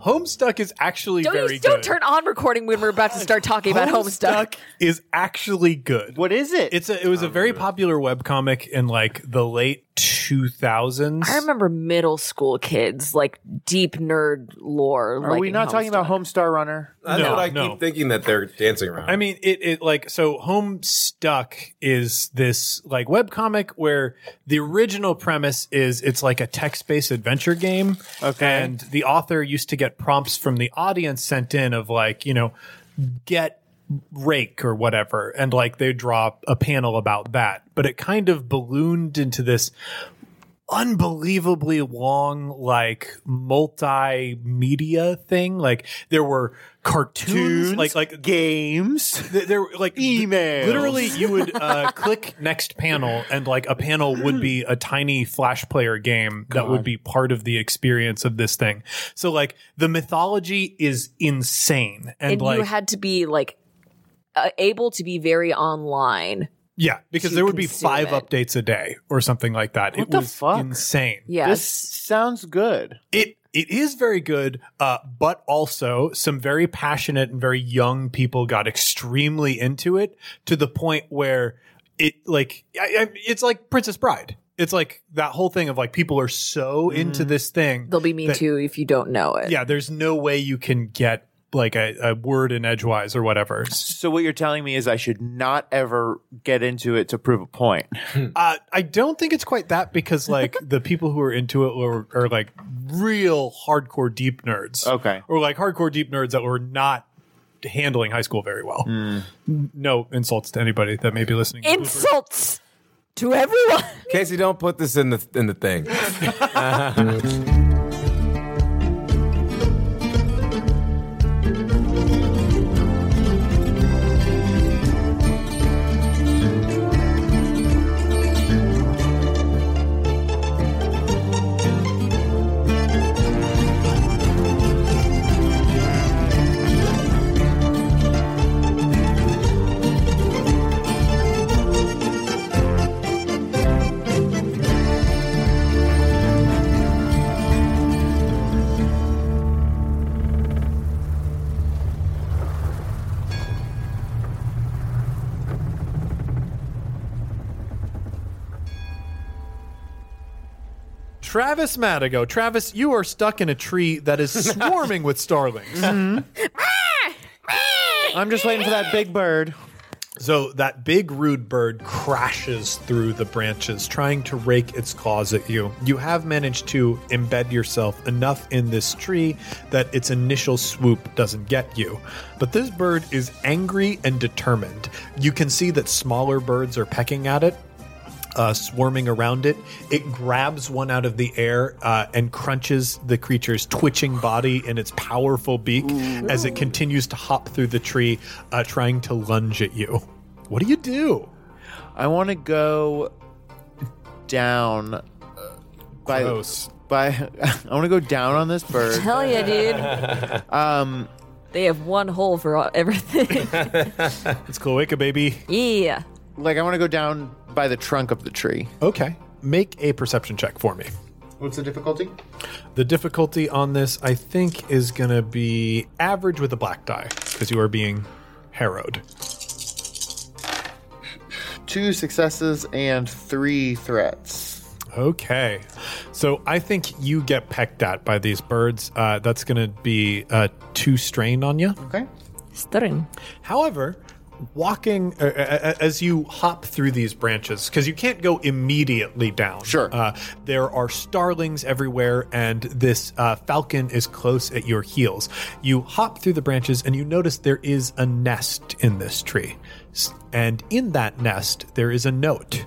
Homestuck is actually Don't, very you, don't good. turn on recording when we're about to start talking about Homestuck. is actually good. What is it? It's a, it was a very popular webcomic in like the late 2000s. I remember middle school kids, like deep nerd lore. Are we not talking about Homestar Runner? That's No, what I no. keep thinking that they're dancing around. I mean, it, it like, so Homestuck is this like webcomic where the original premise is it's like a text based adventure game. Okay. And the author used to get prompts from the audience sent in of like, you know, get rake or whatever. And like they draw a panel about that. But it kind of ballooned into this unbelievably long like multimedia thing like there were cartoons like like games. th- there like Emails. literally you would uh, click next panel and like a panel would be a tiny flash player game that would be part of the experience of this thing so like the mythology is insane and, And like you had to be like uh, able to be very online. Yeah because there would be five it. updates a day or something like that it the was fuck? insane Yes. This sounds good. It it is very good, uh, but also some very passionate and very young people got extremely into it to the point where it like I, I, it's like Princess Bride. It's like that whole thing of like people are so into this thing. They'll be me that- too if you don't know it. Yeah, there's no way you can get like a, a word in edgewise or whatever. So what you're telling me is I should not ever get into it to prove a point. Uh, I don't think it's quite that because like the people who are into it are, are like real hardcore deep nerds. Okay. Or like hardcore deep nerds that were not handling high school very well. No insults to anybody that may be listening. Insults to everyone. Casey, don't put this in the in the thing. Travis Madigo. Travis, you are stuck in a tree that is swarming with starlings. Mm-hmm. Ah! I'm just waiting for that big bird. So that big rude bird crashes through the branches, trying to rake its claws at you. You have managed to embed yourself enough in this tree that its initial swoop doesn't get you. But this bird is angry and determined. You can see that smaller birds are pecking at it. Uh, swarming around it, it grabs one out of the air uh, and crunches the creature's twitching body in its powerful beak as it continues to hop through the tree, uh, trying to lunge at you. What do you do? I want to go down uh, by Gross. by I want to go down on this bird. Hell yeah, dude. Um They have one hole for all- everything. It's cloaca, baby. yeah. Like I want to go down by the trunk of the tree. Okay. Make a perception check for me. What's the difficulty? The difficulty on this, I think, is going to be average with a black die because you are being harrowed. Two successes and three threats. Okay. So I think you get pecked at by these birds. Uh, that's going to be uh, two strain on you. Okay. Stuttering. However, walking uh, uh, as you hop through these branches, because you can't go immediately down. Sure. Uh, there are starlings everywhere, and this uh, falcon is close at your heels. You hop through the branches, and you notice there is a nest in this tree. And in that nest, there is a note.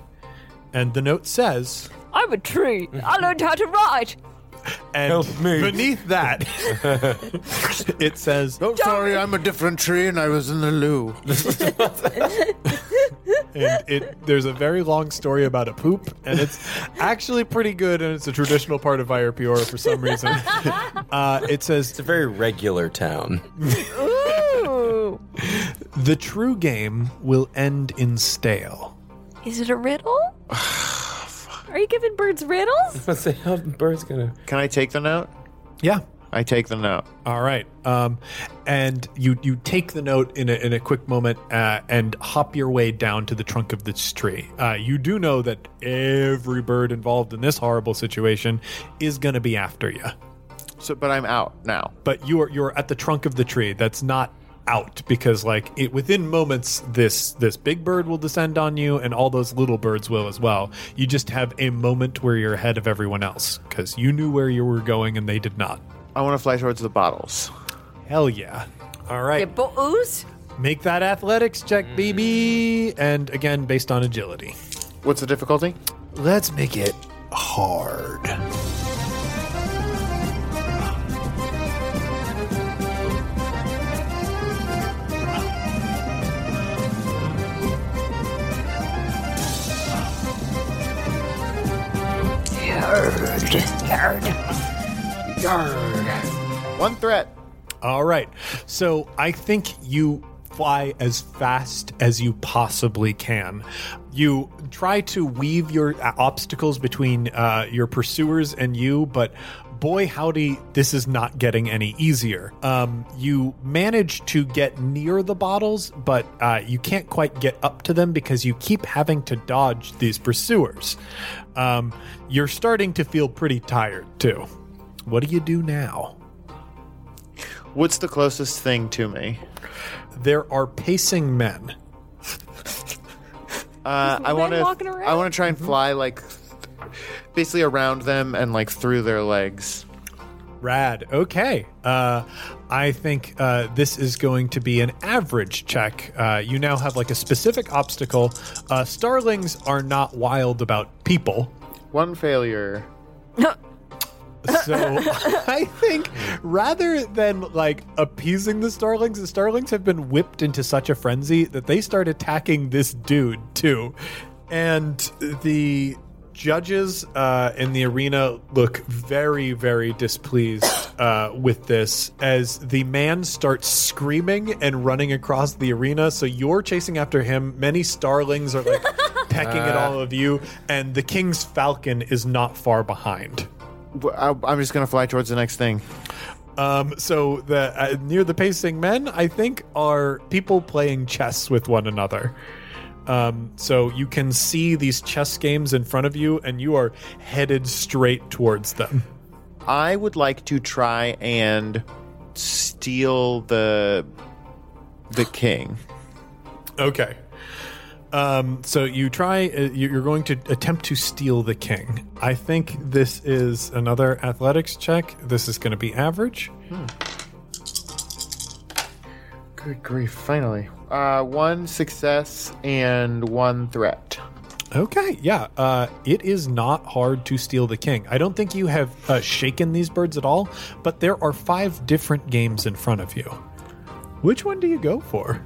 And the note says, I'm a tree. I learned how to ride. And Help me. beneath that, it says, Oh, sorry, I'm a different tree and I was in the loo. and it there's a very long story about a poop, and it's actually pretty good, and it's a traditional part of Iropiora for some reason. Uh, it says It's a very regular town. Ooh. the true game will end in stale. Is it a riddle? Are you giving birds riddles? Let's say how the bird's gonna. Can I take the note? Yeah. I take the note. All right. Um, and you you take the note in a, in a quick moment uh, and hop your way down to the trunk of this tree. Uh, you do know that every bird involved in this horrible situation is going to be after you, So, but I'm out now. but you're you're at the trunk of the tree. That's not out because like it within moments this this big bird will descend on you and all those little birds will as well you just have a moment where you're ahead of everyone else because you knew where you were going and they did not I want to fly towards the bottles. hell yeah all right Yeah, but ooze? Make that athletics check, baby. And again, based on agility. What's the difficulty? Let's make it hard. One threat. All right. So I think you fly as fast as you possibly can. You try to weave your obstacles between uh, your pursuers and you, but boy, howdy, this is not getting any easier. Um, you manage to get near the bottles, but uh, you can't quite get up to them because you keep having to dodge these pursuers. Um, you're starting to feel pretty tired, too. What do you do now? What's the closest thing to me? There are pacing men. Uh, I want to. I want to try and fly like basically around them and like through their legs. Rad. Okay. Uh, I think uh, this is going to be an average check. Uh, you now have like a specific obstacle. Uh, starlings are not wild about people. One failure. So I think rather than like appeasing the starlings, the starlings have been whipped into such a frenzy that they start attacking this dude too. And the judges uh, in the arena look very, very displeased uh, with this as the man starts screaming and running across the arena. So you're chasing after him. Many starlings are like pecking at all of you, and the king's falcon is not far behind. I'm just gonna fly towards the next thing. Um, so the uh, near the pacing men, I think, are people playing chess with one another. Um, so you can see these chess games in front of you, and you are headed straight towards them. I would like to try and steal the the king. Okay. Um, so you try. Uh, you- you're going to attempt to steal the king. I think this is another athletics check. This is going to be average. Good grief! Finally, uh, one success and one threat. Okay, yeah. Uh, it is not hard to steal the king. I don't think you have uh, shaken these birds at all, but there are five different games in front of you. Which one do you go for?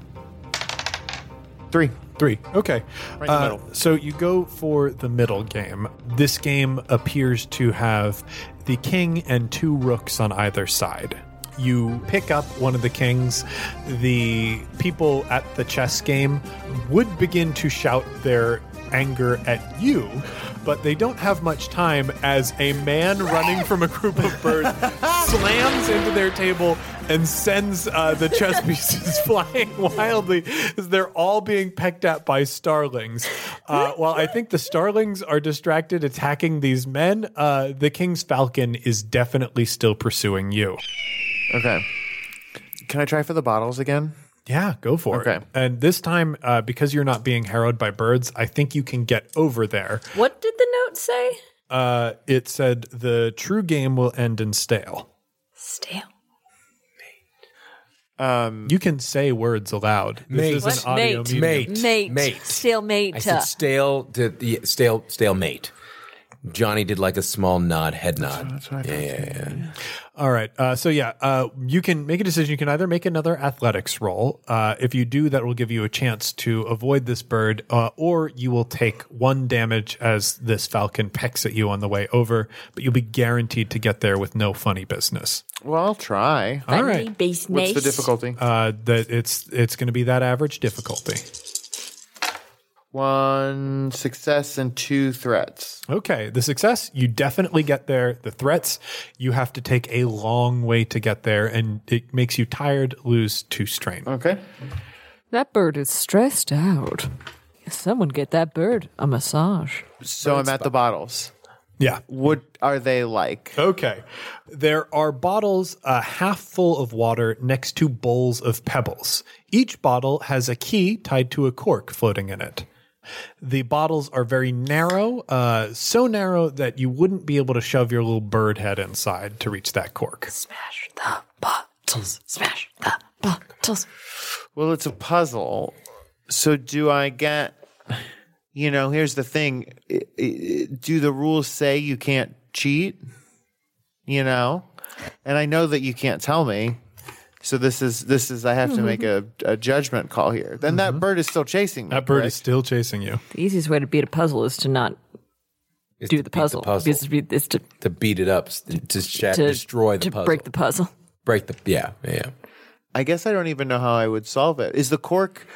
Three. Three. Okay. Right in the Uh, middle. So you go for the middle game. This game appears to have the king and two rooks on either side. You pick up one of the kings. The people at the chess game would begin to shout their anger at you, but they don't have much time as a man running from a group of birds slams into their table and sends uh, the chess pieces flying wildly as they're all being pecked at by starlings. Uh, while I think the starlings are distracted attacking these men, uh, the king's falcon is definitely still pursuing you. Okay. Can I try for the bottles again? Yeah, go for it. Okay. And this time, uh, because you're not being harrowed by birds, I think you can get over there. What did the note say? Uh, it said the true game will end in stale. Stale. Mate. Um, You can say words aloud. This Mate. is What? an audio Mate. medium. Mate. Mate. Mate. Stalemate. I said stale, to the stale, stale mate. Johnny did like a small nod, head nod. That's what I yeah, thought yeah, yeah. All right. Uh, so yeah, uh, you can make a decision. You can either make another athletics roll. Uh, if you do, that will give you a chance to avoid this bird, uh, or you will take one damage as this falcon pecks at you on the way over. But you'll be guaranteed to get there with no funny business. Well, I'll try. All right. Base What's the difficulty? Uh, that it's it's going to be that average difficulty. One success and two threats. Okay, the success, you definitely get there. The threats, you have to take a long way to get there, and it makes you tired, lose two strain. Okay. That bird is stressed out. Someone get that bird a massage. So I'm at the bottles. Yeah. What are they like? Okay. There are bottles uh, half full of water next to bowls of pebbles. Each bottle has a key tied to a cork floating in it. The bottles are very narrow, uh, so narrow that you wouldn't be able to shove your little bird head inside to reach that cork. Smash the bottles. Smash the bottles. Well, it's a puzzle. So do I get? You know, here's the thing. I- I- Do the rules say you can't cheat? You know, and I know that you can't tell me. So this is this is I have to make mm-hmm. a, a judgment call here. Then that mm-hmm. bird is still chasing me. That bird is correct? still chasing you. The easiest way to beat a puzzle is to not It's do to the beat puzzle. The puzzle. Is to, is to, to beat it up, s- to, shat- to destroy the to puzzle. break the puzzle. break the yeah, yeah. I guess I don't even know how I would solve it. Is the cork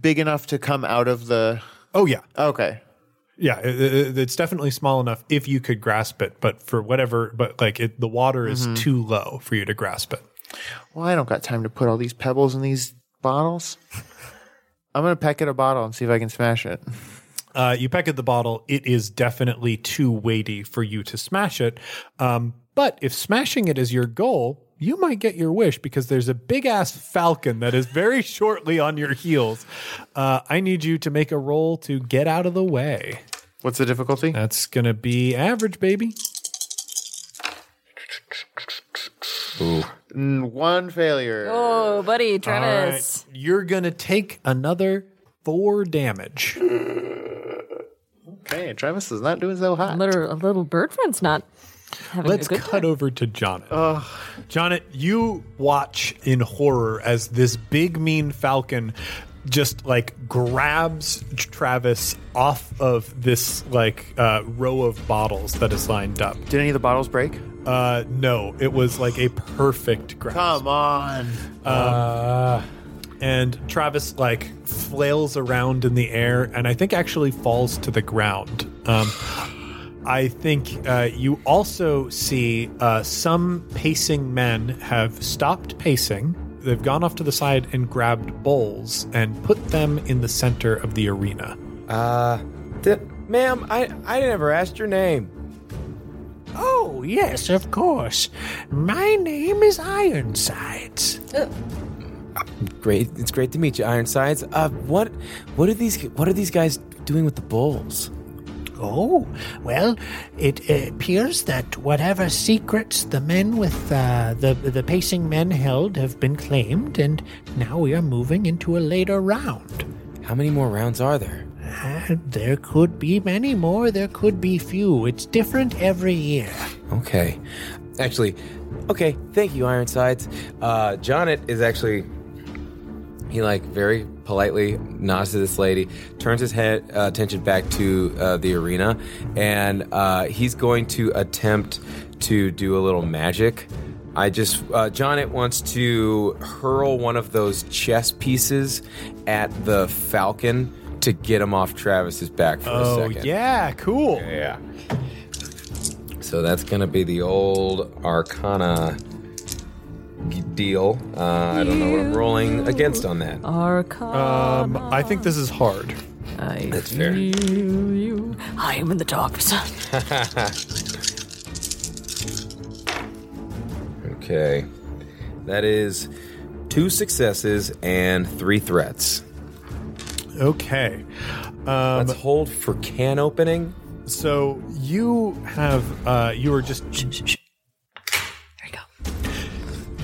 big enough to come out of the? Oh, yeah. Okay. Yeah, it, it- it's definitely small enough if you could grasp it, but for whatever, but like it, the water is mm-hmm. too low for you to grasp it. Well, I don't got time to put all these pebbles in these bottles. I'm gonna peck at a bottle and see if I can smash it. Uh, you peck at the bottle. It is definitely too weighty for you to smash it. Um, but if smashing it is your goal, you might get your wish because there's a big ass falcon that is very shortly on your heels. Uh, I need you to make a roll to get out of the way. What's the difficulty? That's going to be average, baby. Ooh. Mm, One failure. Oh, buddy, Travis. right. You're going to take another four damage. Okay, Travis is not doing so A hot. little, a little bird friend's not having Let's a good cut time. over to Jonet. Jonet, you watch in horror as this big mean falcon just like grabs Travis off of this like uh, row of bottles that is lined up. Did any of the bottles break? Uh, no, it was like a perfect grasp. Come on. uh and Travis like flails around in the air and I think actually falls to the ground. Um, I think uh, you also see uh, some pacing men have stopped pacing. They've gone off to the side and grabbed bowls and put them in the center of the arena. Uh, th- ma'am, I I never asked your name. Oh, yes, of course. My name is Ironsides. Great, it's great to meet you, Ironsides. Uh, what what are these what are these guys doing with the bowls? Oh, well, it appears that whatever secrets the men with uh, the the pacing men held have been claimed, and now we are moving into a later round. How many more rounds are there? Uh, there could be many more. There could be few. It's different every year. Okay, actually, okay. Thank you, Ironsides. Uh, Jonet is actually he like very politely nods to this lady, turns his head uh, attention back to uh, the arena, and uh, he's going to attempt to do a little magic. I just uh, Jonet wants to hurl one of those chess pieces at the falcon to get him off Travis's back for a Oh, second. yeah, cool. Yeah. So that's going to be the old Arcana deal. Uh, I don't know what I'm rolling against on that. Arcana. Um, I think this is hard. I That's fair. you. I am in the darkness. Okay. That is two successes and three threats. Okay. Um, Let's hold for can opening. so you have uh, you are just There you go.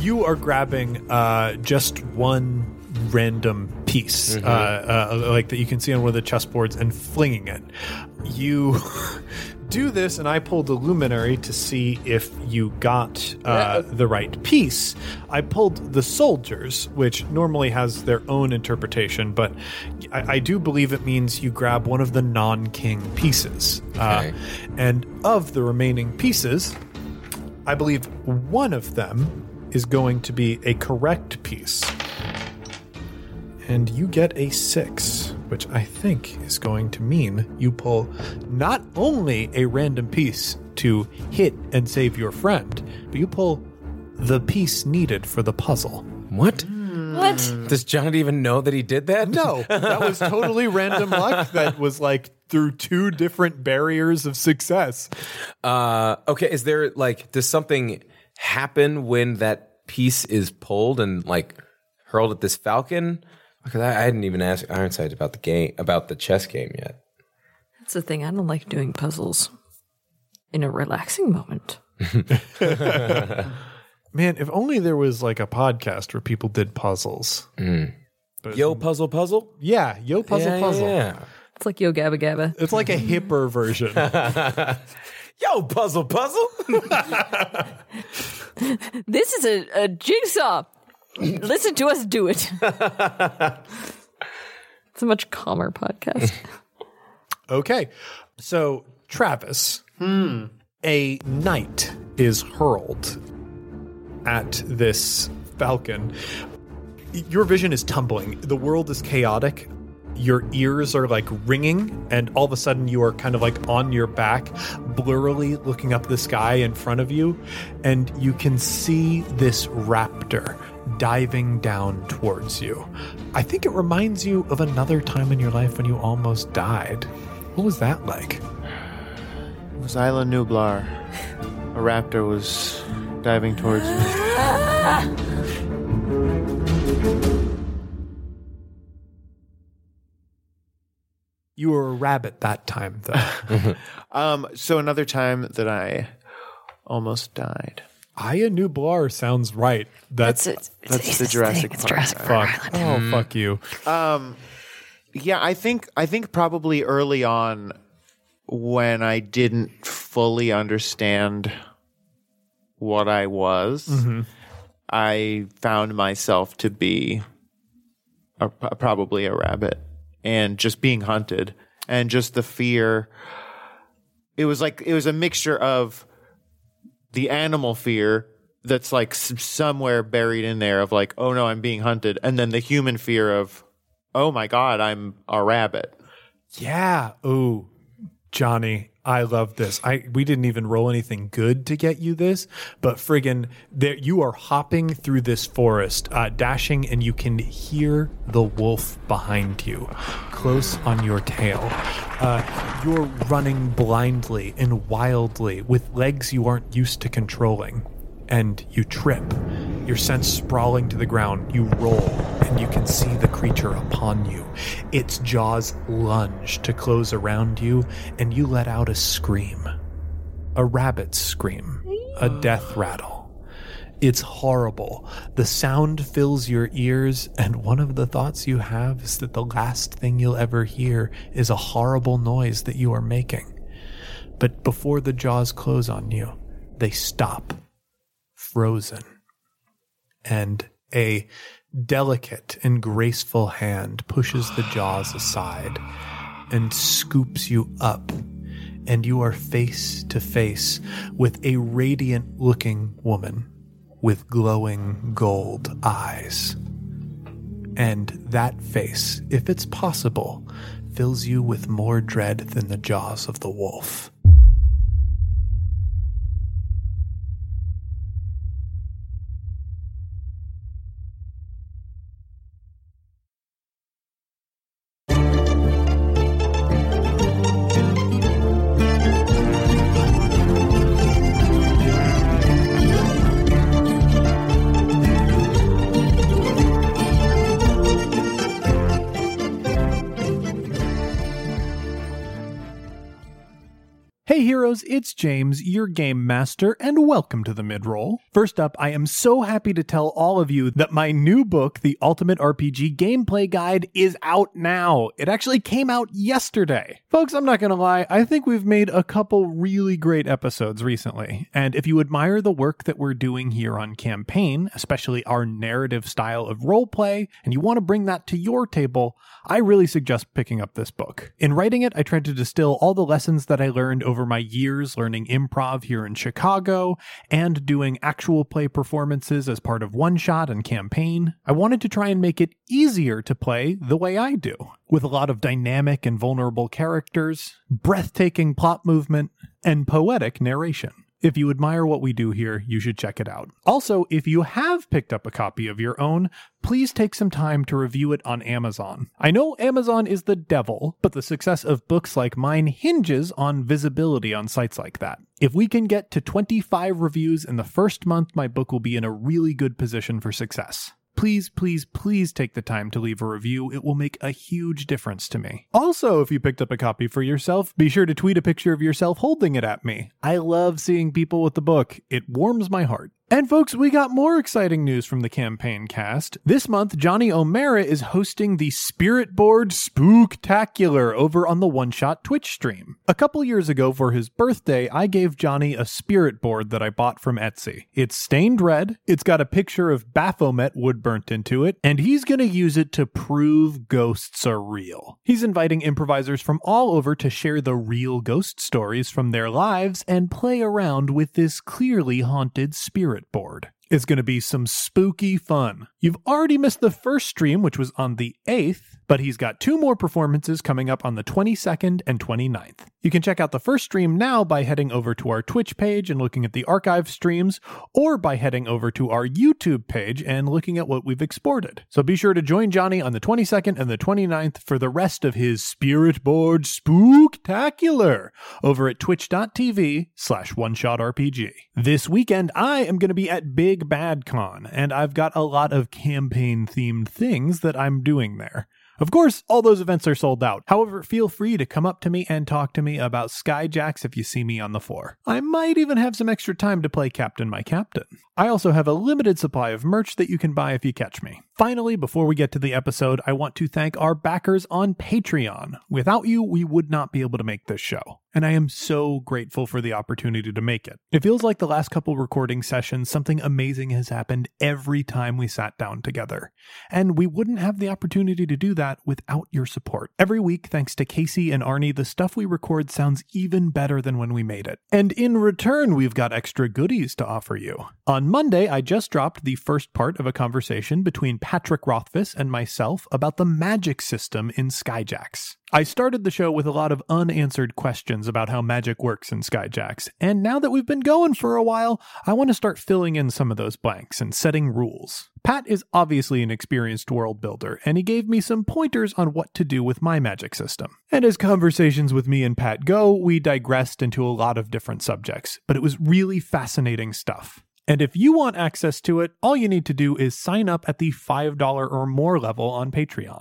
you are grabbing uh, just one random piece, uh, uh, like that you can see on one of the chessboards, and flinging it. You do this, and I pulled the luminary to see if you got uh, the right piece. I pulled the soldiers, which normally has their own interpretation, but I, I do believe it means you grab one of the non-king pieces. Uh, Okay. and of the remaining pieces, I believe one of them is going to be a correct piece. And you get a six, which I think is going to mean you pull not only a random piece to hit and save your friend, but you pull the piece needed for the puzzle. What? What? Does John even know that he did that? No, that was totally random luck that was like through two different barriers of success. Uh, okay, is there like does something happen when that piece is pulled and like hurled at this falcon? Because I, I hadn't even asked Ironside about the game about the chess game yet. That's the thing. I don't like doing puzzles in a relaxing moment. Man, if only there was like a podcast where people did puzzles. Mm. Yo, puzzle, puzzle, Yeah, yo puzzle Yeah, puzzle. Yeah. It's like Yo Gabba Gabba. It's like a hipper version. Yo, puzzle, puzzle. This is a, a jigsaw. Listen to us do it. it's a much calmer podcast. Okay. So, Travis, hmm. a knight is hurled at this falcon. Your vision is tumbling. The world is chaotic. Your ears are like ringing, and all of a sudden, you are kind of like on your back, blurrily looking up the sky in front of you, and you can see this raptor diving down towards you. I think it reminds you of another time in your life when you almost died. What was that like? It was Isla Nublar. A raptor was diving towards me. You were a rabbit that time, though. Um, so another time that I almost died. Aya Nublar sounds right. That's, It's, it's, That's it's the this Jurassic thing. It's Park Jurassic. Park fuck. Island. Oh, fuck you. Um, yeah, I think I think probably early on when I didn't fully understand what I was, mm-hmm. I found myself to be a, probably a rabbit and just being hunted and just the fear. It was like it was a mixture of the animal fear that's like somewhere buried in there of like, oh no, I'm being hunted, and then the human fear of, oh my god, I'm a rabbit. Yeah. Ooh, Johnny, I love this. I we didn't even roll anything good to get you this, but friggin', there you are hopping through this forest, uh, dashing, and you can hear the wolf behind you, close on your tail. Uh, you're running blindly and wildly with legs you aren't used to controlling. and you trip. Your sense sprawling to the ground, you roll, and you can see the creature upon you. Its jaws lunge to close around you, and you let out a scream. A rabbit's scream, a death rattle. It's horrible. The sound fills your ears, and one of the thoughts you have is that the last thing you'll ever hear is a horrible noise that you are making. But before the jaws close on you, they stop, frozen. And a delicate and graceful hand pushes the jaws aside and scoops you up. And you are face to face with a radiant looking woman with glowing gold eyes. And that face, if it's possible, fills you with more dread than the jaws of the wolf. Heroes, it's James, your game master, and welcome to the midroll. First up, I am so happy to tell all of you that my new book, The Ultimate RPG Gameplay Guide, is out now. It actually came out yesterday. Folks, I'm not gonna lie, I think we've made a couple really great episodes recently, and if you admire the work that we're doing here on Campaign, especially our narrative style of roleplay, and you want to bring that to your table, I really suggest picking up this book. In writing it, I tried to distill all the lessons that I learned over my years learning improv here in Chicago and doing actual play performances as part of One Shot and Campaign. I wanted to try and make it easier to play the way I do, with a lot of dynamic and vulnerable characters, breathtaking plot movement, and poetic narration. If you admire what we do here, you should check it out. Also, if you have picked up a copy of your own, please take some time to review it on Amazon. I know Amazon is the devil, but the success of books like mine hinges on visibility on sites like that. If we can get to 25 reviews in the first month, my book will be in a really good position for success please, please, please take the time to leave a review. It will make a huge difference to me. Also, if you picked up a copy for yourself, be sure to tweet a picture of yourself holding it at me. I love seeing people with the book, it warms my heart. And folks, we got more exciting news from the campaign cast. This month, Johnny O'Mara is hosting the Spirit Board Spooktacular over on the One Shot Twitch stream. A couple years ago for his birthday, I gave Johnny a spirit board that I bought from Etsy. It's stained red, it's got a picture of Baphomet wood burnt into it, and he's gonna use it to prove ghosts are real. He's inviting improvisers from all over to share the real ghost stories from their lives and play around with this clearly haunted spirit board. It's going to be some spooky fun. You've already missed the first stream, which was on the 8th, but he's got two more performances coming up on the 22nd and 29th. You can check out the first stream now by heading over to our Twitch page and looking at the archive streams, or by heading over to our YouTube page and looking at what we've exported. So be sure to join Johnny on the 22nd and the 29th for the rest of his Spirit Board Spooktacular over at twitch.tv slash one shot RPG. This weekend, I am going to be at Big Bad Con, and I've got a lot of campaign themed things that I'm doing there. Of course, all those events are sold out. However, feel free to come up to me and talk to me about Skyjacks if you see me on the floor. I might even have some extra time to play Captain My Captain. I also have a limited supply of merch that you can buy if you catch me. Finally, before we get to the episode, I want to thank our backers on Patreon. Without you, we would not be able to make this show. And I am so grateful for the opportunity to make it. It feels like the last couple recording sessions, something amazing has happened every time we sat down together. And we wouldn't have the opportunity to do that without your support. Every week, thanks to Casey and Arnie, the stuff we record sounds even better than when we made it. And in return, we've got extra goodies to offer you. On Monday, I just dropped the first part of a conversation between Patrick Rothfuss and myself about the magic system in Skyjacks. I started the show with a lot of unanswered questions about how magic works in Skyjacks, and now that we've been going for a while, I want to start filling in some of those blanks and setting rules. Pat is obviously an experienced world builder, and he gave me some pointers on what to do with my magic system. And as conversations with me and Pat go, we digressed into a lot of different subjects, but it was really fascinating stuff. And if you want access to it, all you need to do is sign up at the $5 or more level on Patreon.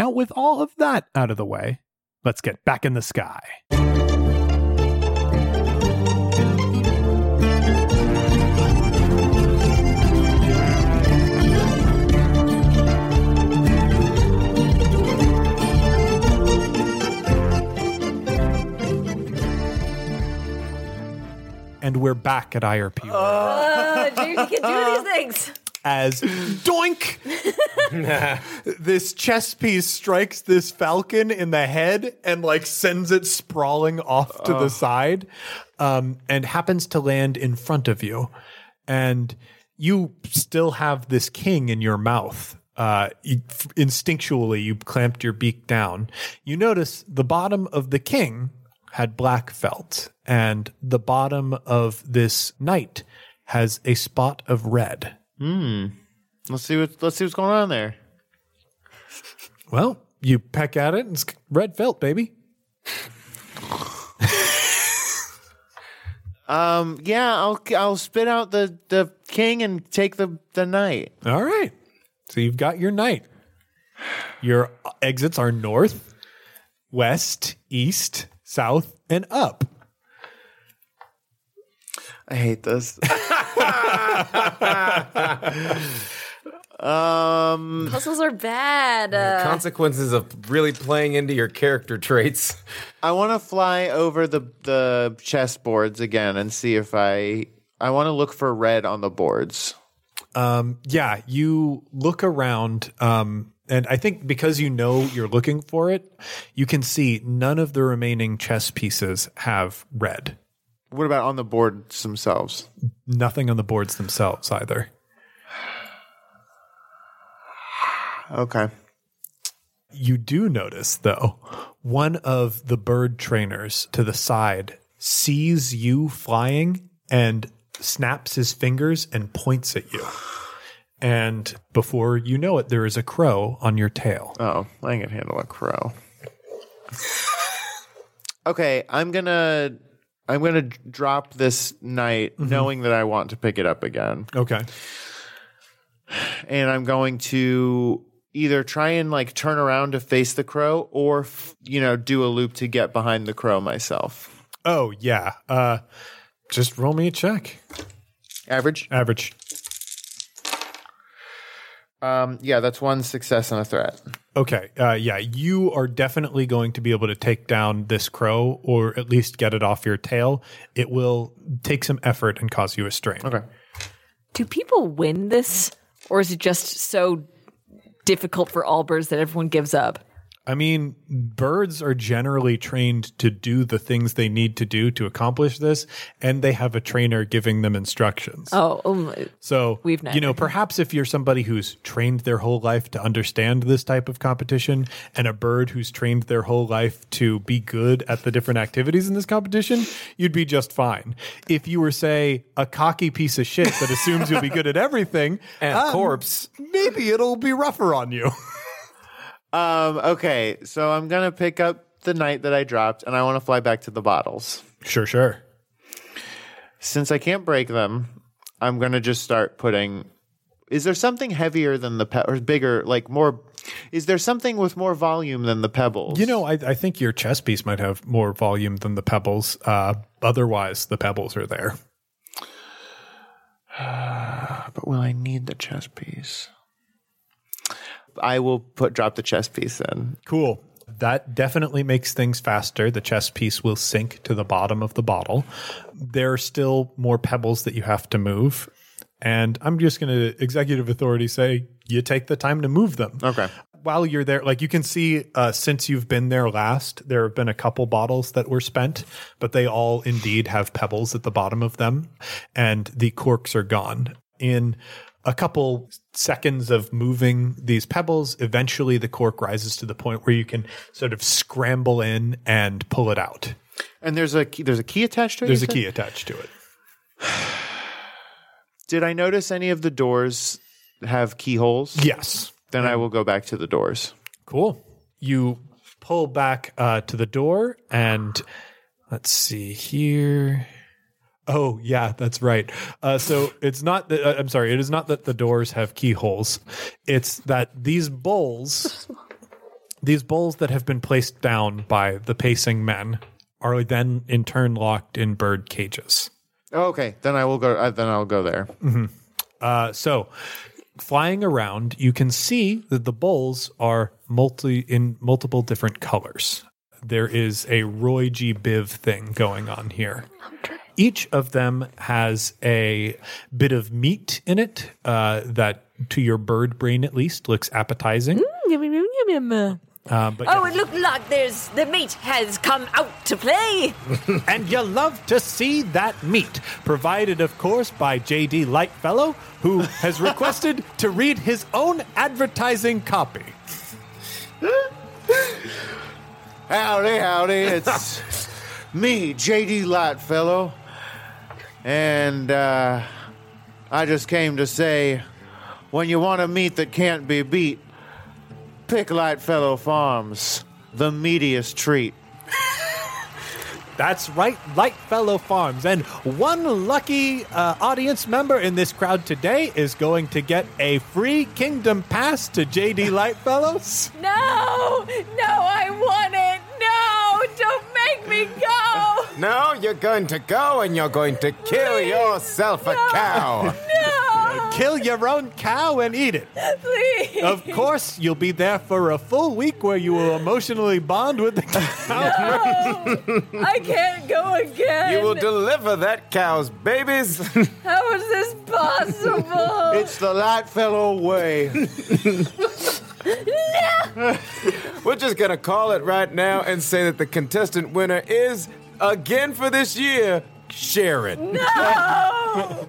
Now, with all of that out of the way, let's get back in the sky. And we're back at IRP. World. Uh, you can do these things. As doink! This chess piece strikes this falcon in the head and like sends it sprawling off to the side um, and happens to land in front of you. And you still have this king in your mouth. Uh, you, instinctually you clamped your beak down. You notice the bottom of the king had black felt, and the bottom of this knight has a spot of red. Let's see what let's see what's going on there. Well, you peck at it, and it's red felt, baby. Um, yeah, I'll I'll spit out the the king and take the the knight. All right. So you've got your knight. Your exits are north, west, east, south, and up. I hate this. um, Puzzles are bad. Uh, Consequences of really playing into your character traits. I want to fly over the the chessboards again and see if I I want to look for red on the boards. Um, yeah, you look around, um, and I think because you know you're looking for it, you can see none of the remaining chess pieces have red. What about on the boards themselves? Nothing on the boards themselves either. Okay. You do notice, though, one of the bird trainers to the side sees you flying and snaps his fingers and points at you. And before you know it, there is a crow on your tail. Oh, I can handle a crow. okay, I'm gonna I'm gonna drop this knight, knowing that I want to pick it up again, Okay. and I'm going to either try and like turn around to face the crow, or f- you know do a loop to get behind the crow myself. Oh, yeah. Uh, just roll me a check. Average. Average. Um, yeah, that's one success and a threat. Okay. Uh, yeah, you are definitely going to be able to take down this crow or at least get it off your tail. It will take some effort and cause you a strain. Okay. Do people win this, or is it just so difficult for all birds that everyone gives up? I mean, birds are generally trained to do the things they need to do to accomplish this, and they have a trainer giving them instructions. Oh, um, So, We've you know, perhaps if you're somebody who's trained their whole life to understand this type of competition and a bird who's trained their whole life to be good at the different activities in this competition, you'd be just fine. If you were, say, a cocky piece of shit that assumes you'll be good at everything, And um, corpse. maybe it'll be rougher on you. Um, okay, so I'm gonna pick up the knight that I dropped, and I want to fly back to the bottles. sure, sure. Since I can't break them, I'm gonna just start putting. Is there something heavier than the pe- or bigger, like more? Is there something with more volume than the pebbles? You know, I, I think your chess piece might have more volume than the pebbles. Uh, otherwise, the pebbles are there. but will I need the chess piece? I will put drop the chess piece in. Cool. That definitely makes things faster. The chess piece will sink to the bottom of the bottle. There are still more pebbles that you have to move. And I'm just going to executive authority say you take the time to move them. Okay. While you're there, like you can see, uh, since you've been there last, there have been a couple bottles that were spent, but they all indeed have pebbles at the bottom of them, and the corks are gone. In a couple seconds of moving these pebbles, eventually the cork rises to the point where you can sort of scramble in and pull it out. And there's a key, there's a key attached to it. There's a said? key attached to it. Did I notice any of the doors have keyholes? Yes. Then I will go back to the doors. Cool. You pull back uh, to the door, and let's see here. Oh, yeah, that's right. Uh, so it's not that, uh, I'm sorry, it is not that the doors have keyholes. It's that these bowls, these bowls that have been placed down by the pacing men, are then in turn locked in bird cages. Okay, then I will go. Uh, then I'll go there. Uh, so, flying around, you can see that the bowls are multi in multiple different colors. There is a Roy G. Biv thing going on here. Each of them has a bit of meat in it uh, that, to your bird brain at least, looks appetizing. yum, yum, yum, yum, yum. Uh, but Oh, it looked like there's the meat has come out to play. and you love to see that meat, provided, of course, by J.D. Lightfellow, who has requested to read his own advertising copy. Howdy, howdy. It's me, JD Lightfellow. And uh, I just came to say when you want a meat that can't be beat, pick Lightfellow Farms, the meatiest treat. That's right, Lightfellow Farms. And one lucky uh, audience member in this crowd today is going to get a free Kingdom Pass to JD Lightfellows. No, no, I want it. No, don't make me go. No, you're going to go and you're going to kill yourself a cow. No, Kill your own cow and eat it. please. Of course, you'll be there for a full week where you will emotionally bond with the cow. No, I can't go again. You will deliver that cow's babies. How is this possible? It's the light Lightfellow way. We're just going to call it right now and say that the contestant winner is, again for this year, Sharon. no.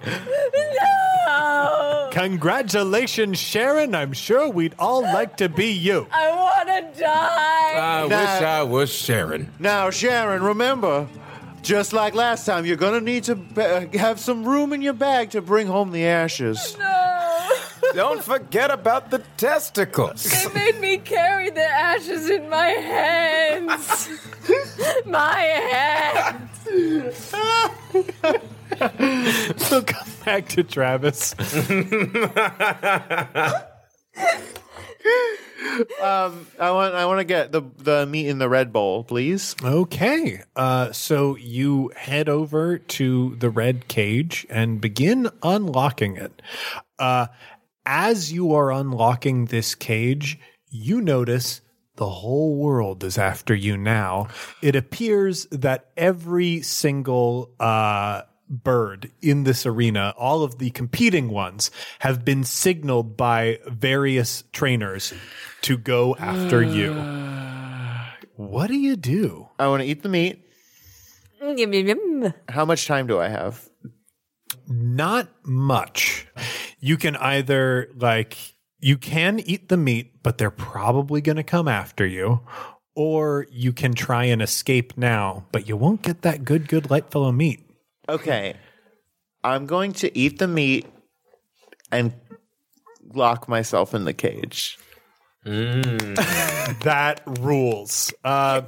No! Congratulations, Sharon. I'm sure we'd all like to be you. I want to die. I wish I was Sharon. Now, Sharon, remember, just like last time, you're gonna need to ba- uh, have some room in your bag to bring home the ashes. no. Don't forget about the testicles. They made me carry the ashes in my hands. my hands. So come back to Travis. I want, I want to get the the meat in the red bowl, please. Okay. Uh, so you head over to the red cage and begin unlocking it. Uh, as you are unlocking this cage, you notice the whole world is after you now. It appears that every single uh, bird in this arena, all of the competing ones, have been signaled by various trainers to go after you. What do you do? I want to eat the meat. Yum, yum, yum. How much time do I have? Not much. You can either like you can eat the meat, but they're probably going to come after you, or you can try and escape now, but you won't get that good good Lightfellow meat. Okay, I'm going to eat the meat and lock myself in the cage. That rules. Uh,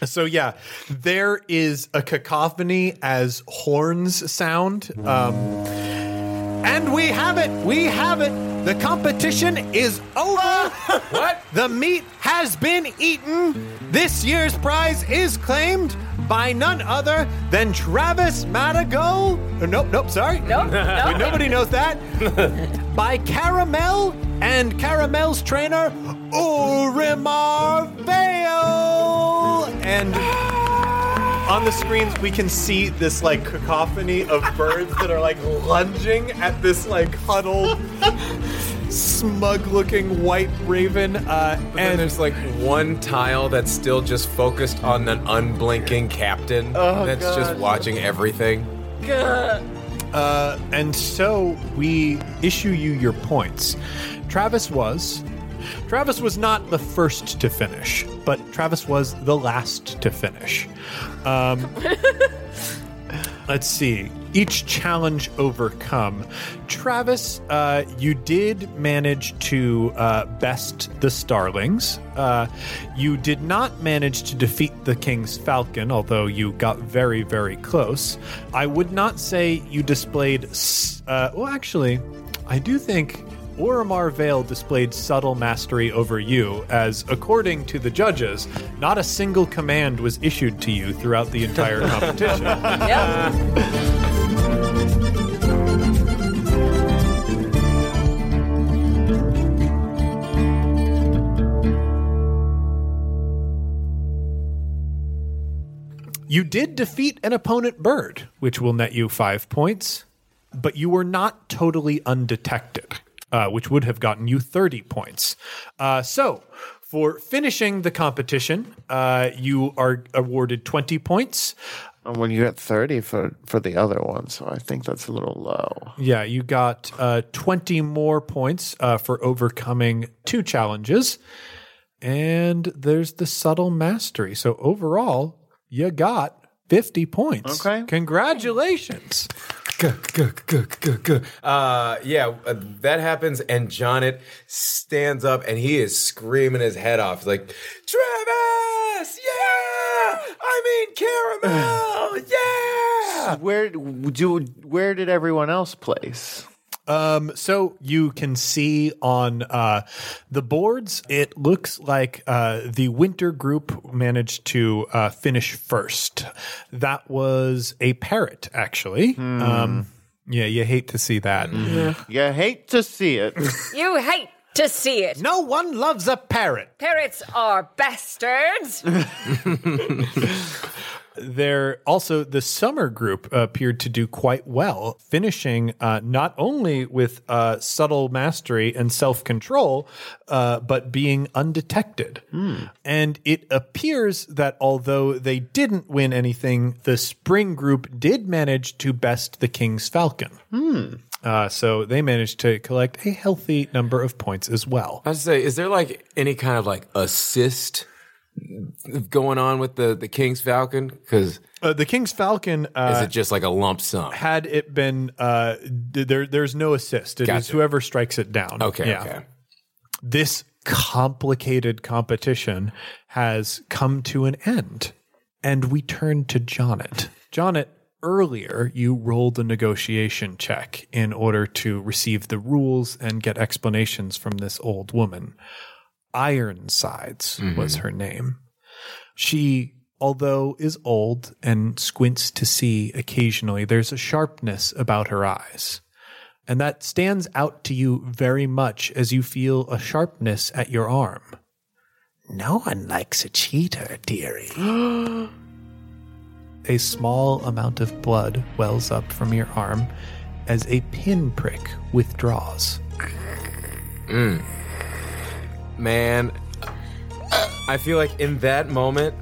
so yeah, there is a cacophony as horns sound. Um, and we have it. We have it. The competition is over. what? The meat has been eaten. This year's prize is claimed by none other than Travis Madigo. Uh, Nope, nope, sorry. Nope, nope. Nobody knows that. by Caramel and Caramel's trainer, Oromar Vale. And on the screens, we can see this like cacophony of birds that are like lunging at this like huddled, smug-looking white raven. Uh, And and there's like one tile that's still just focused on an unblinking captain that's just watching everything. Uh, and so we issue you your points. Travis was. Travis was not the first to finish, but Travis was the last to finish. Um, let's see. Each challenge overcome. Travis, uh, you did manage to uh, best the Starlings. Uh, you did not manage to defeat the King's Falcon, although you got very, very close. I would not say you displayed. s- Uh, well, actually, I do think Oromar Vale displayed subtle mastery over you, as according to the judges, not a single command was issued to you throughout the entire competition. Yep. You did defeat an opponent bird, which will net you five points, but you were not totally undetected, uh, which would have gotten you 30 points. Uh, so, for finishing the competition, uh, you are awarded 20 points. And when you get 30 for, for the other one, so I think that's a little low. Yeah, you got uh, 20 more points uh, for overcoming two challenges. And there's the subtle mastery. So overall, you got 50 points. Okay. Congratulations. Uh, yeah, uh, that happens, and Jonet stands up and he is screaming his head off. Like, Travis, yeah, I mean caramel, yeah. Where do where did everyone else place? Um, so you can see on uh, the boards, it looks like uh, the winter group managed to uh, finish first. That was a parrot, actually. Um, yeah, you hate to see that. You hate to see it. You hate to see it. No one loves a parrot. Parrots are bastards. There also the summer group appeared to do quite well, finishing uh, not only with uh, subtle mastery and self control, uh, but being undetected. And it appears that although they didn't win anything, the spring group did manage to best the King's Falcon. Uh, so they managed to collect a healthy number of points as well. I was say, is there like any kind of like assist going on with the the King's Falcon? Because Uh, the King's Falcon uh, is it just like a lump sum? had it been uh there there's no assist It is Gotcha. whoever strikes it down Okay, Yeah. okay. this complicated competition has come to an end and we turn to Jonet Jonet earlier you rolled a negotiation check in order to receive the rules and get explanations from this old woman Ironsides was mm-hmm. her name she, although is old and squints to see occasionally, there's a sharpness about her eyes. And that stands out to you very much as you feel a sharpness at your arm. No one likes a cheater, dearie. A small amount of blood wells up from your arm as a pinprick withdraws. Mm. Man, I feel like in that moment,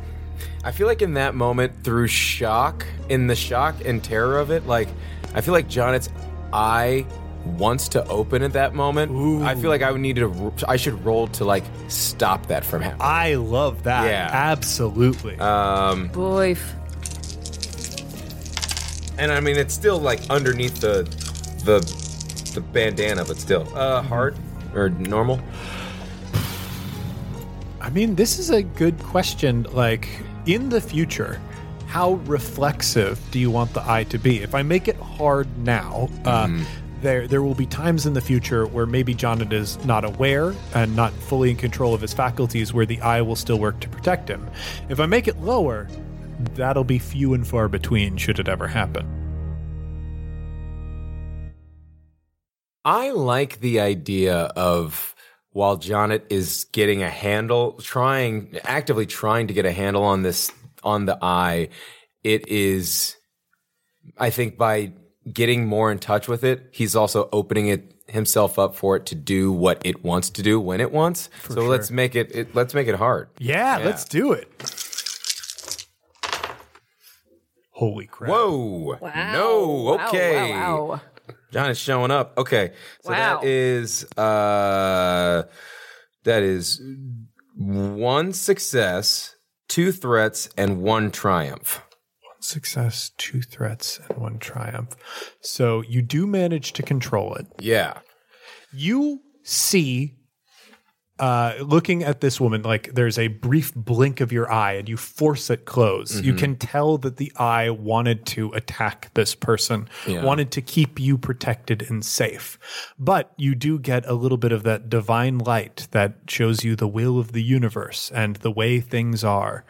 I feel like in that moment, through shock, in the shock and terror of it, like I feel like Jonet's eye wants to open at that moment. I feel like I would need to. I should roll to like stop that from happening. I love that. Yeah. Absolutely. Um, Boy, and I mean it's still like underneath the the the bandana, but still, uh, hard or normal. I mean, this is a good question. Like, in the future, how reflexive do you want the eye to be? If I make it hard now, uh, there there will be times in the future where maybe Jonathan is not aware and not fully in control of his faculties, where the eye will still work to protect him. If I make it lower, that'll be few and far between, should it ever happen. I like the idea of while Jonet is getting a handle, trying actively trying to get a handle on this on the eye, it is I think by getting more in touch with it, he's also opening it himself up for it to do what it wants to do when it wants. so let's make it, it let's make it hard. Yeah, let's do it. Holy crap. Whoa. wow. No. Wow, Okay. Wow, wow. John is showing up. Okay. So Wow. that is uh that is one success, two threats, and one triumph. One success, two threats, and one triumph. So you do manage to control it. Yeah. you see uh looking at this woman like there's a brief blink of your eye and you force it close. You can tell that the eye wanted to attack this person Yeah. wanted to keep you protected and safe. But you do get a little bit of that divine light that shows you the will of the universe and the way things are.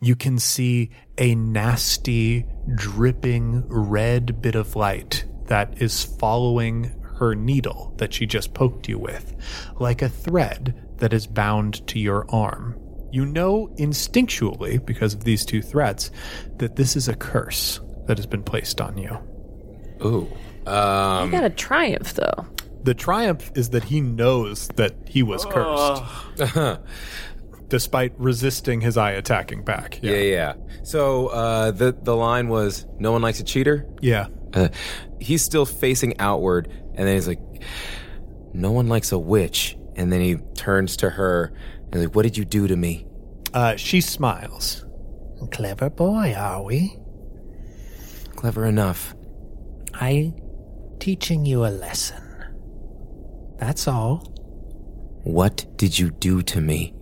You can see a nasty dripping red bit of light that is following her needle that she just poked you with, like a thread that is bound to your arm. You know instinctually, because of these two threats, that this is a curse that has been placed on you. Ooh. Um You got a triumph though. The triumph is that he knows that he was cursed, despite resisting his eye attacking back. yeah, yeah. So uh the the line was no one likes a cheater. Yeah. Uh, he's still facing outward and then he's like no one likes a witch and then he turns to her and he's like what did you do to me? Uh, she smiles. Clever boy, are we? Clever enough. I teaching you a lesson. That's all. What did you do to me?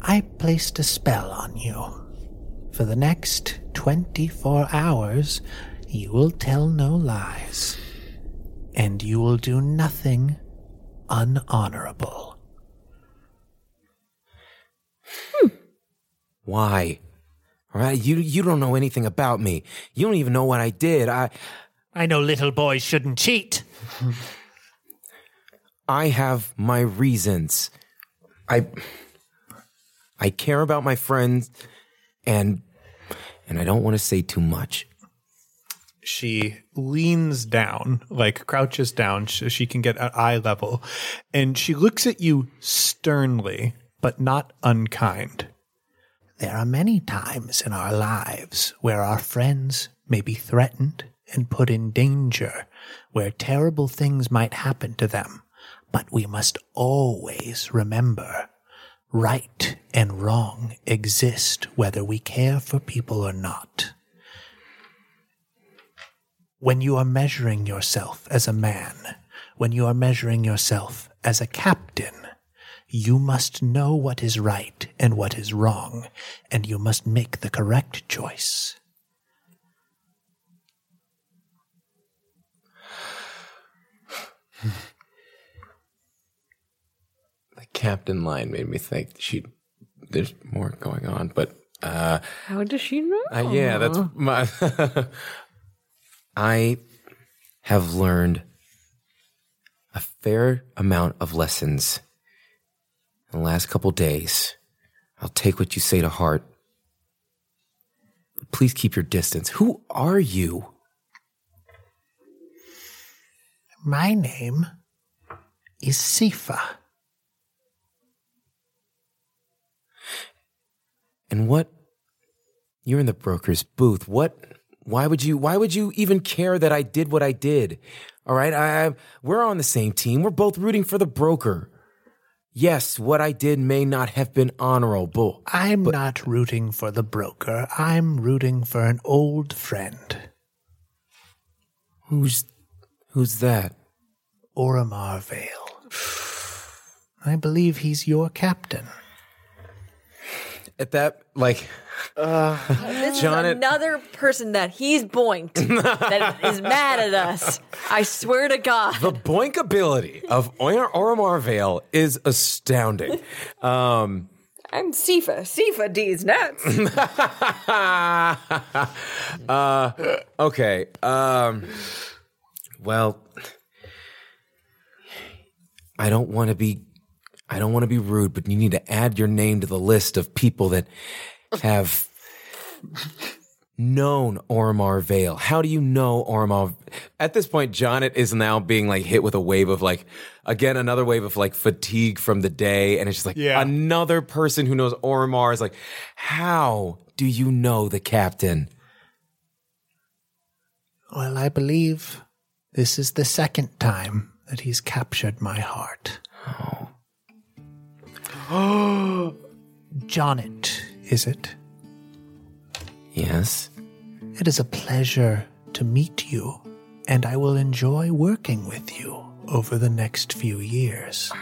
I placed a spell on you. For the next 24 hours, you will tell no lies. And you will do nothing unhonorable. Hmm. Why? All right, you you don't know anything about me. You don't even know what I did. I I know little boys shouldn't cheat. I have my reasons. I I care about my friends and and I don't want to say too much. She leans down, like crouches down so she can get at eye level, and she looks at you sternly, but not unkind. There are many times in our lives where our friends may be threatened and put in danger, where terrible things might happen to them. But we must always remember right and wrong exist whether we care for people or not. When you are measuring yourself as a man, when you are measuring yourself as a captain, you must know what is right and what is wrong, and you must make the correct choice. The captain line made me think she there's more going on, but uh How does she know? Uh, yeah, that's my. I have learned a fair amount of lessons in the last couple days. I'll take what you say to heart. Please keep your distance. Who are you? My name is Sifa. And what? You're in the broker's booth. What? Why would you? Why would you even care that I did what I did? All right, I, I we're on the same team. We're both rooting for the broker. Yes, what I did may not have been honorable. I'm not rooting for the broker. I'm rooting for an old friend, Who's who's that? Oromar Vale. I believe he's your captain. At that, like, uh, This John, is it- another person that he's boinked that is mad at us. I swear to God. the boink ability of Or- Oromar Vale is astounding. Um, I'm Sifa. Sifa D's nuts. uh, okay. Um, well, I don't want to be. I don't want to be rude, but you need to add your name to the list of people that have known Ormar Vale. How do you know Ormar? At this point, Jonet is now being like hit with a wave of like, again, another wave of like fatigue from the day. And it's just like Yeah. another person who knows Ormar is like, how do you know the captain? Well, I believe this is the second time that he's captured my heart. Oh. Jonet, is it? Yes. It is a pleasure to meet you, and I will enjoy working with you over the next few years.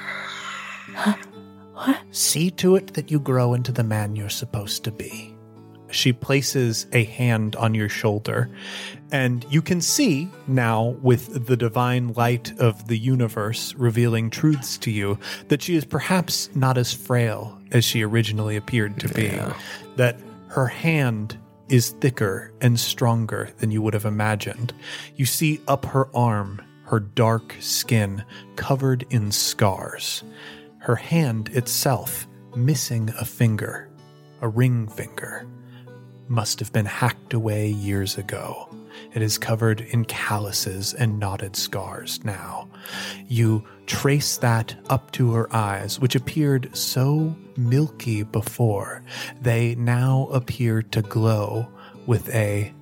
What? See to it that you grow into the man you're supposed to be. She places a hand on your shoulder, and you can see now, with the divine light of the universe revealing truths to you, that she is perhaps not as frail as she originally appeared to be. That her hand is thicker and stronger than you would have imagined. You see up her arm her dark skin covered in scars, her hand itself missing a finger, a ring finger must have been hacked away years ago. It is covered in calluses and knotted scars now. You trace that up to her eyes, which appeared so milky before. They now appear to glow with a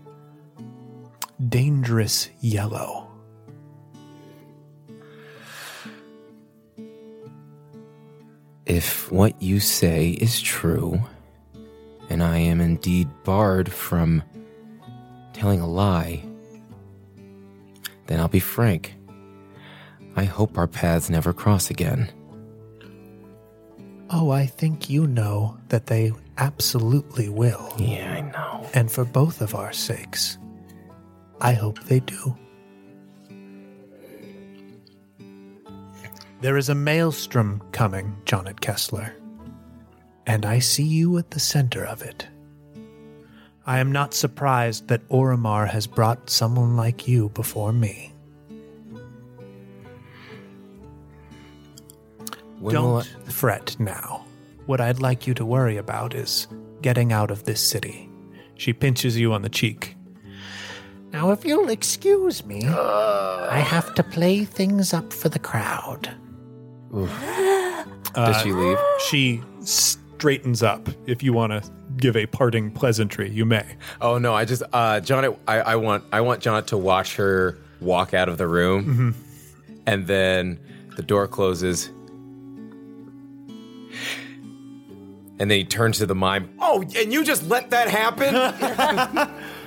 dangerous yellow. If what you say is true, and I am indeed barred from telling a lie, then I'll be frank. I hope our paths never cross again. Oh, I think you know that they absolutely will. Yeah, I know. And for both of our sakes, I hope they do. There is a maelstrom coming, Jonet Kessler, and I see you at the center of it. I am not surprised that Oromar has brought someone like you before me. When Don't fret now. What I'd like you to worry about is getting out of this city. She pinches you on the cheek. Now, if you'll excuse me, uh. I have to play things up for the crowd. Does she leave? She straightens up. If you want to give a parting pleasantry, you may. Oh no, I just uh John I, I want I want John to watch her walk out of the room. And then the door closes. And then he turns to the mime. Oh, and you just let that happen?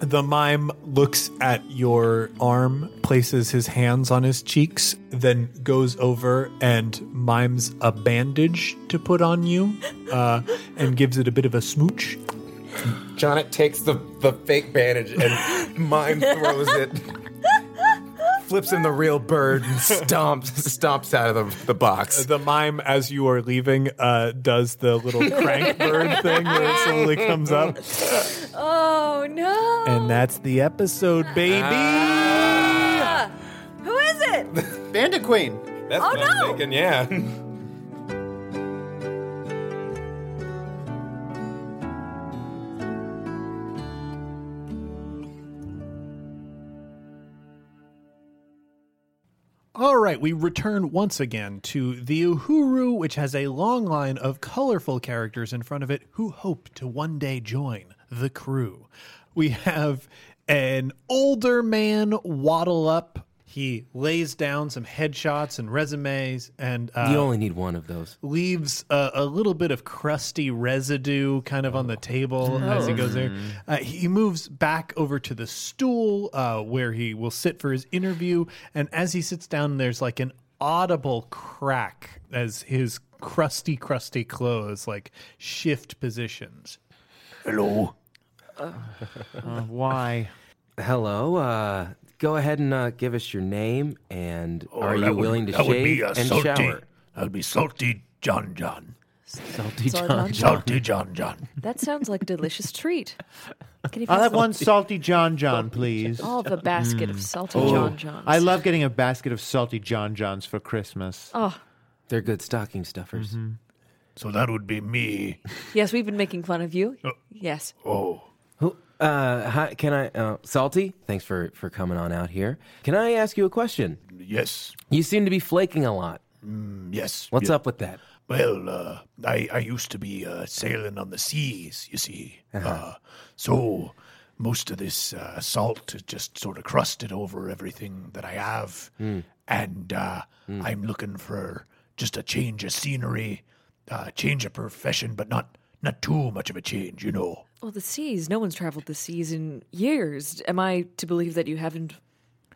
The mime looks at your arm, places his hands on his cheeks, then goes over and mimes a bandage to put on you, uh, and gives it a bit of a smooch. John takes the, the fake bandage and mime throws it. Flips him the real bird and stomps stomps out of the, the box. The mime, as you are leaving, uh, does the little crank bird thing where it slowly comes up. Oh no! And that's the episode, baby. Ah! Who is it? Bandit Queen. That's Oh, what I'm no! thinking, yeah. All right, we return once again to the Uhuru, which has a long line of colorful characters in front of it who hope to one day join the crew. We have an older man waddle up. He lays down some headshots and resumes and uh, you only need one of those. leaves a, a little bit of crusty residue kind of on the table as he goes there. Uh, he moves back over to the stool uh, where he will sit for his interview. And as he sits down, there's like an audible crack as his crusty, crusty clothes like shift positions. Hello. Why? Hello, uh, go ahead and uh, give us your name and Oh, are that you would- willing to that would be shave a and salty, shower? That would be salty John John. Salty John. John. Salty John John. That sounds like a delicious treat. Can you I'll have me one salty John John, please. all of a basket of salty Oh. John Johns? I love getting a basket of salty John Johns for Christmas. Oh They're good stocking stuffers. So that would be me. yes, we've been making fun of you. Yes. Oh. Uh, hi, can I, uh, Salty? Thanks for, for coming on out here. Can I ask you a question? Yes. You seem to be flaking a lot. Yes. What's Yeah. up with that? Well, uh, I, I used to be uh, sailing on the seas, you see. uh so most of this uh, salt is just sort of crusted over everything that I have. And uh, I'm looking for just a change of scenery, uh, change of profession, but not, not too much of a change, you know. Well, the seas. No one's traveled the seas in years. Am I to believe that you haven't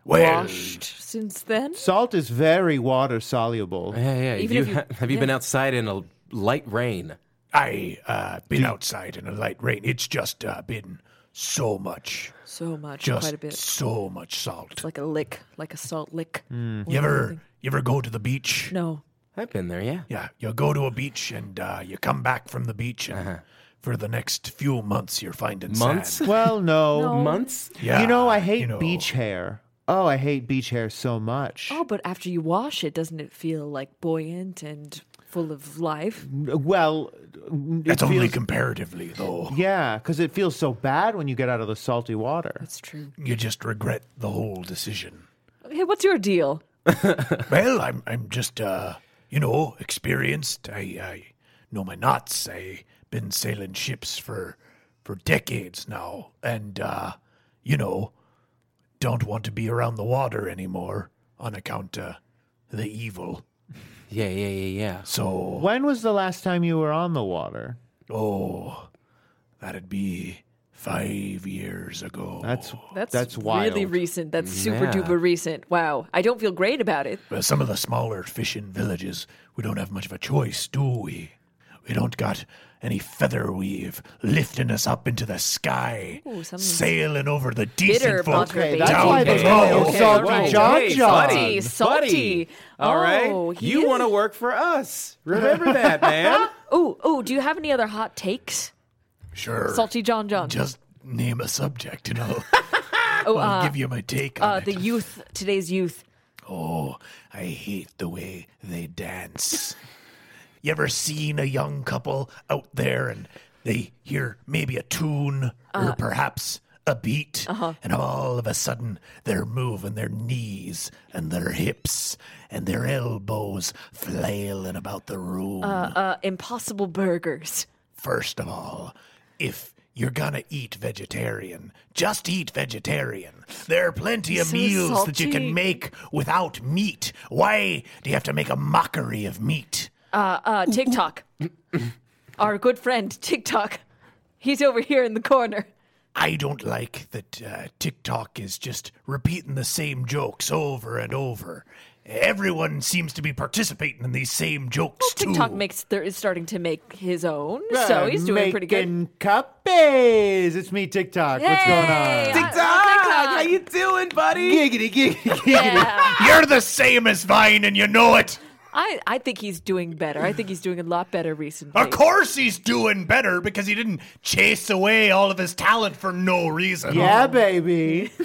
Well, washed since then? Salt is very water soluble. Yeah, yeah. Even you if you- ha- have you been outside in a light rain? I uh, been outside in a light rain. It's just uh, been so much, So much, just quite a bit. so much salt. It's like a lick, like a salt lick. You ever, you ever go to the beach? No. I've been there, yeah. Yeah, you go to a beach and uh, you come back from the beach, and for the next few months, you're finding Months? sand. Well, no. Months? Yeah, you know, I hate you know. beach hair. Oh, I hate beach hair so much. Oh, but after you wash it, doesn't it feel like buoyant and full of life? Well, it That's only feels- comparatively, though. yeah, because it feels so bad when you get out of the salty water. That's true. You just regret the whole decision. Hey, what's your deal? Well, I'm, I'm just, uh, you know, experienced. I, I know my knots. I been sailing ships for, for decades now, and uh, you know, don't want to be around the water anymore on account of the evil. Yeah, yeah, yeah, yeah. So, When was the last time you were on the water? oh, That'd be five years ago. That's That's that's wild. really recent. That's super Yeah. duper recent. Wow. I don't feel great about it. Well, some of the smaller fishing villages, we don't have much of a choice, do we? We don't got any feather weave lifting us up into the sky, Ooh, sailing over the Bitter decent folk Okay, that's down why they below. call Okay, salty right. John Hey, John. Salty, salty. Buddy. All oh, right. Oh, he you want to work for us. Remember that, man. Ooh, ooh, do you have any other hot takes? Sure. Salty John John. Just name a subject, and I'll, oh, I'll uh, give you my take on uh, it. the youth, today's youth. Oh, I hate the way they dance. You ever seen a young couple out there and they hear maybe a tune or perhaps a beat, and all of a sudden they're moving their knees and their hips and their elbows flailing about the room? Uh, Impossible Burgers. First of all, if you're gonna eat vegetarian, just eat vegetarian. There are plenty of So meals that you can make without meat. Why do you have to make a mockery of meat? Uh, uh, TikTok. Our good friend, TikTok. He's over here in the corner. I don't like that uh, TikTok is just repeating the same jokes over and over. Everyone seems to be participating in these same jokes too. TikTok makes th- is starting to make his own, so he's doing pretty good. Making Cuppies. It's me, TikTok. What's going Hey, on? TikTok. How you doing, buddy? Giggity, giggity, giggity. Yeah. You're the same as Vine, and you know it. I, I think he's doing better. I think he's doing a lot better recently. Of course, he's doing better because he didn't chase away all of his talent for no reason. Yeah, baby.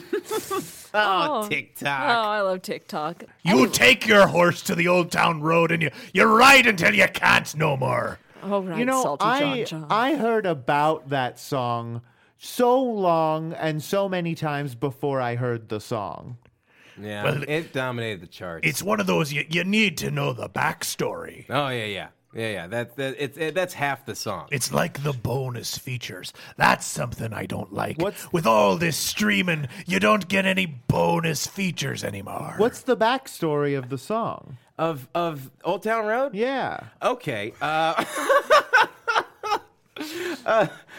Oh, Oh, TikTok. Oh, I love TikTok. You take your horse to the old town road and you, you ride until you can't no more. Oh, right, You know, salty I John John. I heard about that song so long and so many times before I heard the song. Yeah, Well, it dominated the charts. It's one of those you, you need to know the backstory. oh yeah, yeah, yeah, yeah. That, that it's it, that's half the song. It's like the bonus features. That's something I don't like. What's- With all this streaming, you don't get any bonus features anymore. What's the backstory of the song? of of Old Town Road. Yeah. Okay. Uh,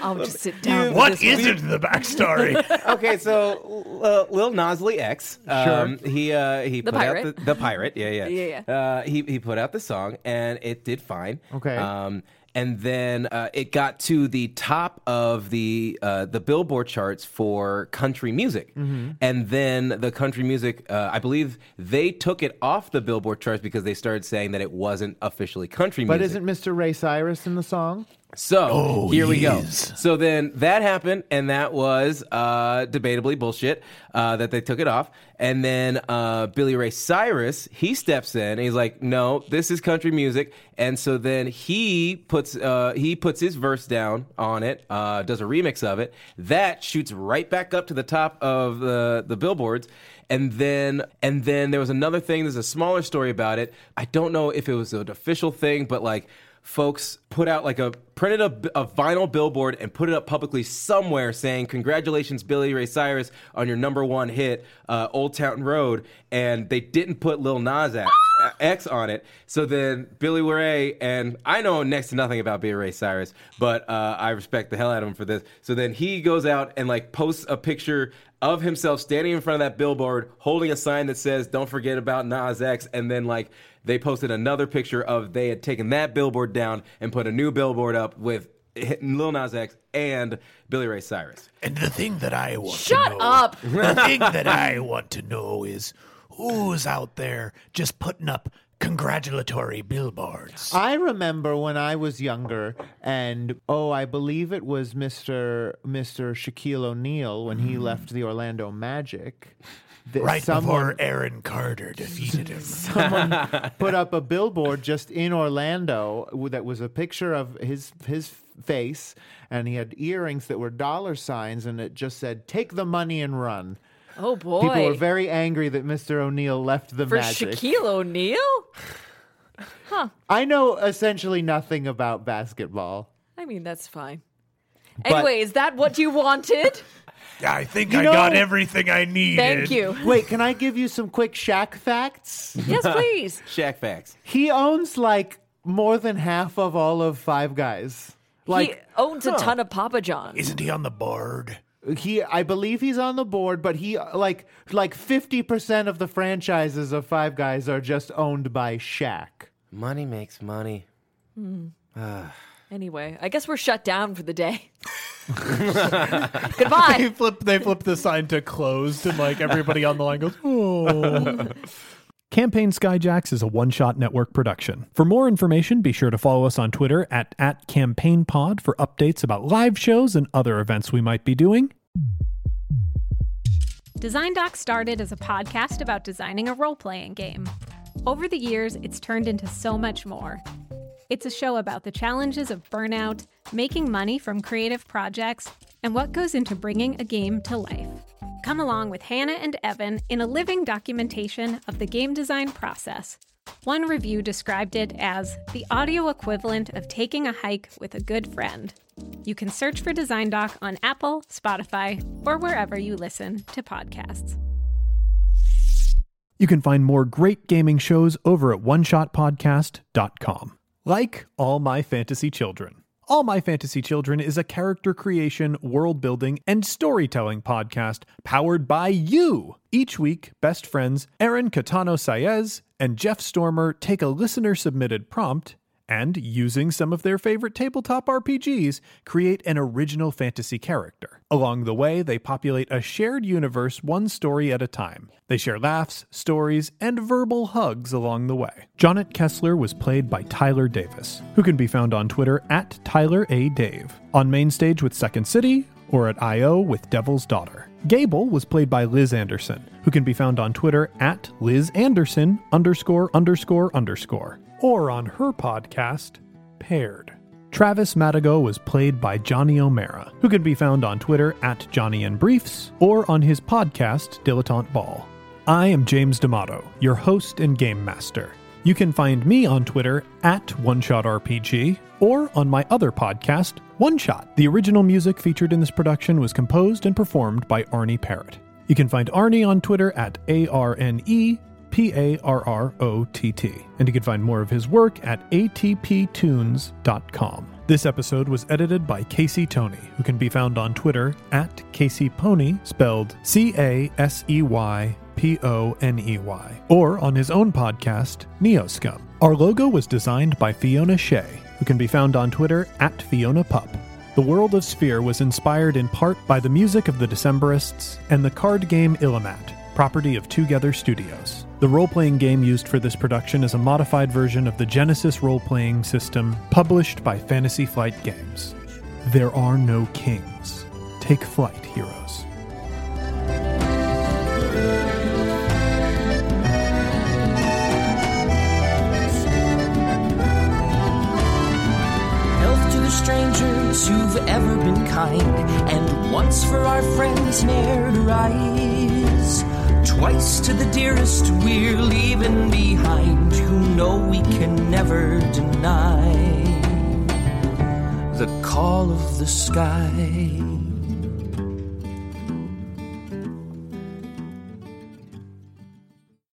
I'll just sit down. What with this is one. it, the backstory? okay, so uh, Lil Nas X, um, he uh, he The put pirate. out the, the pirate, yeah, yeah, Yeah, Uh, he he put out the song and it did fine. Okay. Um, and then uh, it got to the top of the uh, the Billboard charts for country music, Mm-hmm. and then the country music, uh, I believe they took it off the Billboard charts because they started saying that it wasn't officially country music. But music. isn't Mr. Ray Cyrus in the song? So Oh, here we go. So then that happened, and that was uh, debatably bullshit uh, that they took it off. And then uh, Billy Ray Cyrus he steps in, and he's like, "No, this is country music." And so then he puts uh, he puts his verse down on it, uh, does a remix of it. That shoots right back up to the top of the the billboards. And then and then there was another thing. There's a smaller story about it. I don't know if it was an official thing, but like folks put out like a printed a, a vinyl billboard and put it up publicly somewhere saying congratulations billy ray cyrus on your number one hit uh, old town road. And they didn't put lil nas X- x on it. So then billy ray and i know next to nothing about billy ray cyrus but uh, i respect the hell out of him for this. So then he goes out and like posts a picture of himself standing in front of that billboard holding a sign that says don't forget about nas x and then like they posted another picture of they had taken that billboard down and put a new billboard up with Lil Nas X and Billy Ray Cyrus. and the thing that I want Shut to know, up. the thing that I want to know is who's out there just putting up congratulatory billboards. I remember when I was younger, and oh, I believe it was Mr. Mr. Shaquille O'Neal when he hmm. left the Orlando Magic. That right someone before Aaron Carter defeated him. Someone put up a billboard just in Orlando that was a picture of his his face, and he had earrings that were dollar signs, and it just said "Take the money and run." Oh boy. People were very angry that Mr. O'Neal left the For Magic. Shaquille O'Neal? Huh. I know essentially nothing about basketball. I mean, that's fine. But- Anyway, is that what you wanted? Yeah, I think You I got everything I needed. Thank you. Wait, can I give you some quick Shaq facts? Yes, please. Shaq facts. He owns like more than half of all of Five Guys. Like he owns a ton of Papa John's. Isn't he on the board? he I believe he's on the board, but he like like 50% of the franchises of Five Guys are just owned by Shaq. Money makes money. Hmm. Ah. Anyway, I guess we're shut down for the day. They Goodbye. flip they flip the sign to closed and like everybody on the line goes, "Oh." Campaign Skyjacks is a one-shot network production. For more information, be sure to follow us on Twitter at, at CampaignPod for updates about live shows and other events we might be doing. Design Doc started as a podcast about designing a role playing game. Over the years, it's turned into so much more. It's a show about the challenges of burnout, making money from creative projects, and what goes into bringing a game to life. Come along with Hannah and Evan in a living documentation of the game design process. One review described it as the audio equivalent of taking a hike with a good friend. You can search for Design Doc on Apple, Spotify, or wherever you listen to podcasts. You can find more great gaming shows over at oneshotpodcast.com. Like All My Fantasy Children. All My Fantasy Children is a character creation, world building, and storytelling podcast powered by you. Each week, best friends Aaron Catano Saez and Jeff Stormer take a listener submitted prompt and, using some of their favorite tabletop RPGs, create an original fantasy character. Along the way, they populate a shared universe one story at a time. They share laughs, stories, and verbal hugs along the way. Jonet Kessler was played by Tyler Davis, who can be found on Twitter at Tyler A. Dave, on Mainstage with Second City, or at I.O. with Devil's Daughter. Gable was played by Liz Anderson, who can be found on Twitter at Liz Anderson underscore underscore underscore, or on her podcast, Paired. Travis Madigo was played by Johnny O'Mara, who can be found on Twitter at Johnny and Briefs or on his podcast, Dilettante Ball. I am James D'Amato, your host and game master. You can find me on Twitter at OneShotRPG or on my other podcast, One Shot. The original music featured in this production was composed and performed by Arne Parrott. You can find Arne on Twitter at A R N E P A R R O T T. And you can find more of his work at atptunes.com. This episode was edited by Casey Tony, who can be found on Twitter at Casey Pony, spelled C A S E Y P O N E Y, or on his own podcast, Neoscum. Our logo was designed by Fiona Shea, who can be found on Twitter at Fiona Pup. The world of Sphere was inspired in part by the music of the Decemberists and the card game Illimat, property of Twogether Studios. The role playing game used for this production is a modified version of the Genesys role playing system published by Fantasy Flight Games. There are no kings. Take flight, heroes. Health to the strangers who've ever been kind, and once for our friends ne'er to rise. Twice to the dearest we're leaving behind, who know we can never deny the call of the sky.